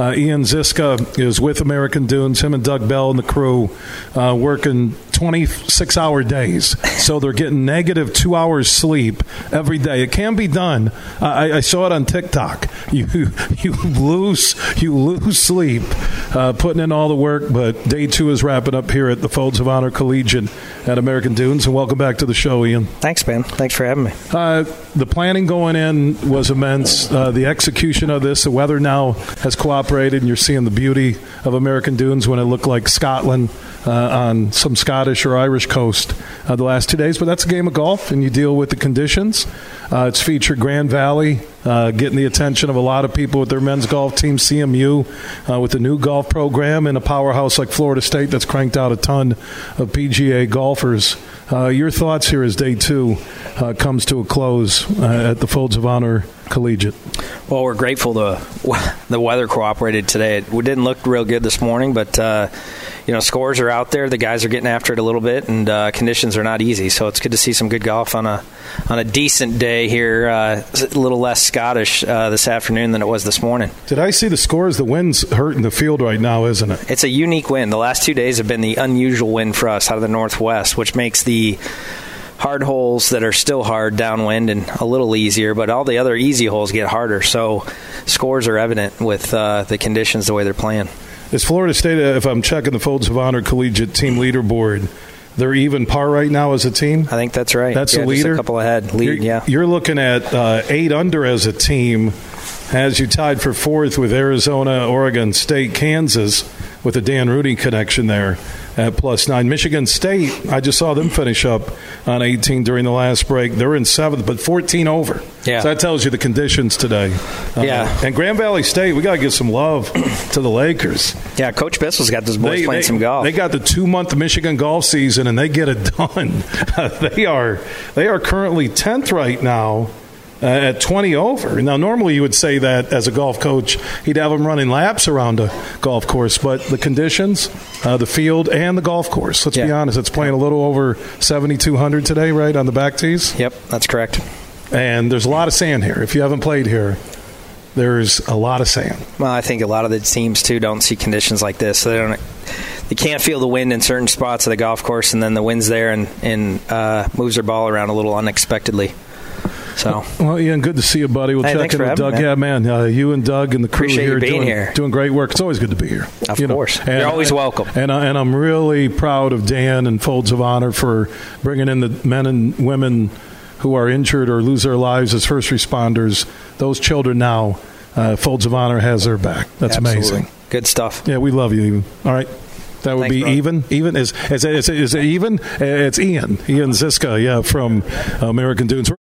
Uh, Ian Ziska is with American Dunes. Him and Doug Bell and the crew uh, working 26 hour days. So they're getting negative two hours sleep every day. It can be done. I, I saw it on TikTok. You you lose you lose sleep uh, putting in all the work, but day two is wrapping up here at the Folds of Honor Collegiate at American Dunes. And welcome back to the show, Ian. Thanks, Ben. Thanks for having me. Uh, the planning going in was immense. Uh, the execution of this, the weather now has cooperated, and you're seeing the beauty of American Dunes when it looked like Scotland uh, on some Scottish or Irish coast uh, the last two days. But that's a game of golf, and you deal with the conditions. Uh, it's featured Grand Valley, uh, getting the attention of a lot of people with their men's golf team, CMU, uh, with the new golf program, and a powerhouse like Florida State that's cranked out a ton of PGA golfers. Uh, your thoughts here as day two uh, comes to a close at the Folds of Honor Collegiate? Well, we're grateful the the weather cooperated today. It didn't look real good this morning, but uh, you know scores are out there. The guys are getting after it a little bit, and uh, conditions are not easy. So it's good to see some good golf on a on a decent day here. Uh, a little less Scottish uh, this afternoon than it was this morning. Did I see the scores? The wind's hurting the field right now, isn't it? It's a unique wind. The last two days have been the unusual wind for us out of the northwest, which makes the hard holes that are still hard downwind and a little easier, but all the other easy holes get harder. So scores are evident with uh, the conditions the way they're playing. Is Florida State, uh, if I'm checking the Folds of Honor Collegiate Team Leaderboard, they're even par right now as a team? I think that's right. That's yeah, a leader? a couple ahead. Lead, you're, yeah. You're looking at uh, eight under as a team as you tied for fourth with Arizona, Oregon State, Kansas, with a Dan Rudy connection there at plus nine. Michigan State, I just saw them finish up on 18 during the last break. They're in seventh, but 14 over. Yeah. So that tells you the conditions today. Uh, Yeah. And Grand Valley State, we got to give some love to the Lakers. Yeah, Coach Bissell's got those boys playing some golf. They got the two month Michigan golf season, and they get it done. they are they are currently tenth right now. Uh, at 20 over. Now, normally you would say that as a golf coach, he'd have them running laps around a golf course, but the conditions, uh, the field, and the golf course, let's be honest, it's playing a little over 7,200 today, right, on the back tees? Yep, that's correct. And there's a lot of sand here. If you haven't played here, there's a lot of sand. Well, I think a lot of the teams too don't see conditions like this, so they don't. They can't feel the wind in certain spots of the golf course, and then the wind's there and and uh, moves their ball around a little unexpectedly. So Well, Ian, good to see you, buddy. We'll Hey, check in with Doug. me, Yeah, man. Uh, you and Doug and the crew Appreciate you here being doing, here. doing great work. It's always good to be here. Of you know. course. And- You're always welcome. And, I, and I'm really proud of Dan and Folds of Honor for bringing in the men and women who are injured or lose their lives as first responders. Those children now, uh, Folds of Honor has their back. That's Absolutely. amazing. Good stuff. Yeah, we love you. All right. That would Thanks, be brother. even. Even is is it, is it, is it even? Uh, It's Ian. Ian Ziska. Yeah, from American Dunes.